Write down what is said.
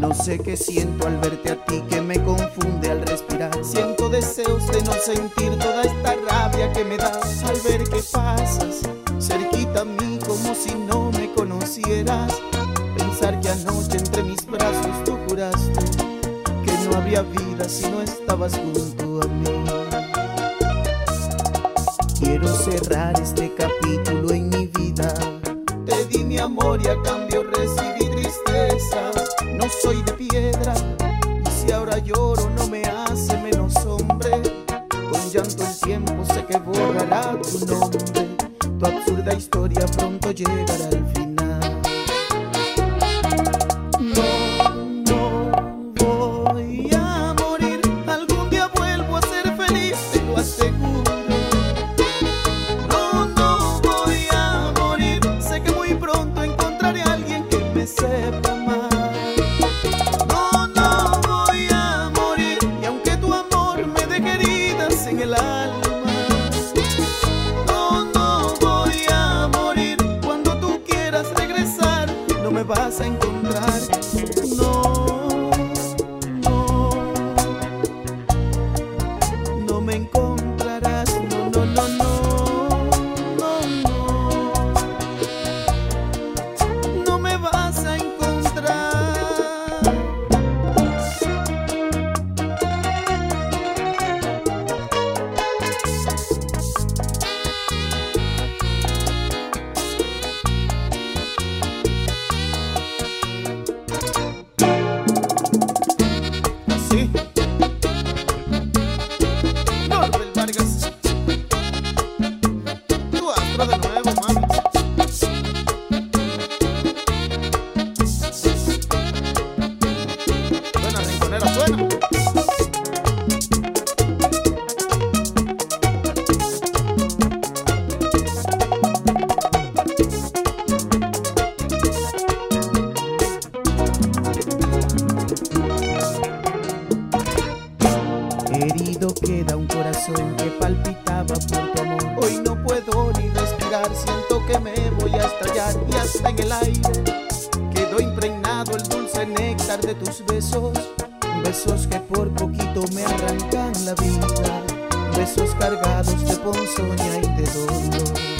No sé qué siento al verte a ti que me confunde al respirar. Siento deseos de no sentir toda esta rabia que me das al ver que pasas cerquita a mí como si no me conocieras. Pensar que anoche entre mis brazos tú juraste que no había vida si no estabas junto a mí. Quiero cerrar este capítulo en mi vida. Te di mi amor y a cambio recibí que borrará tu nombre. Tu absurda historia pronto llegará al final. Vas a encontrar. Herido queda un corazón que palpitaba por tu amor. Voy a estallar y hasta en el aire quedó impregnado el dulce néctar de tus besos. Besos que por poquito me arrancan la vida, besos cargados de ponzoña y de dolor.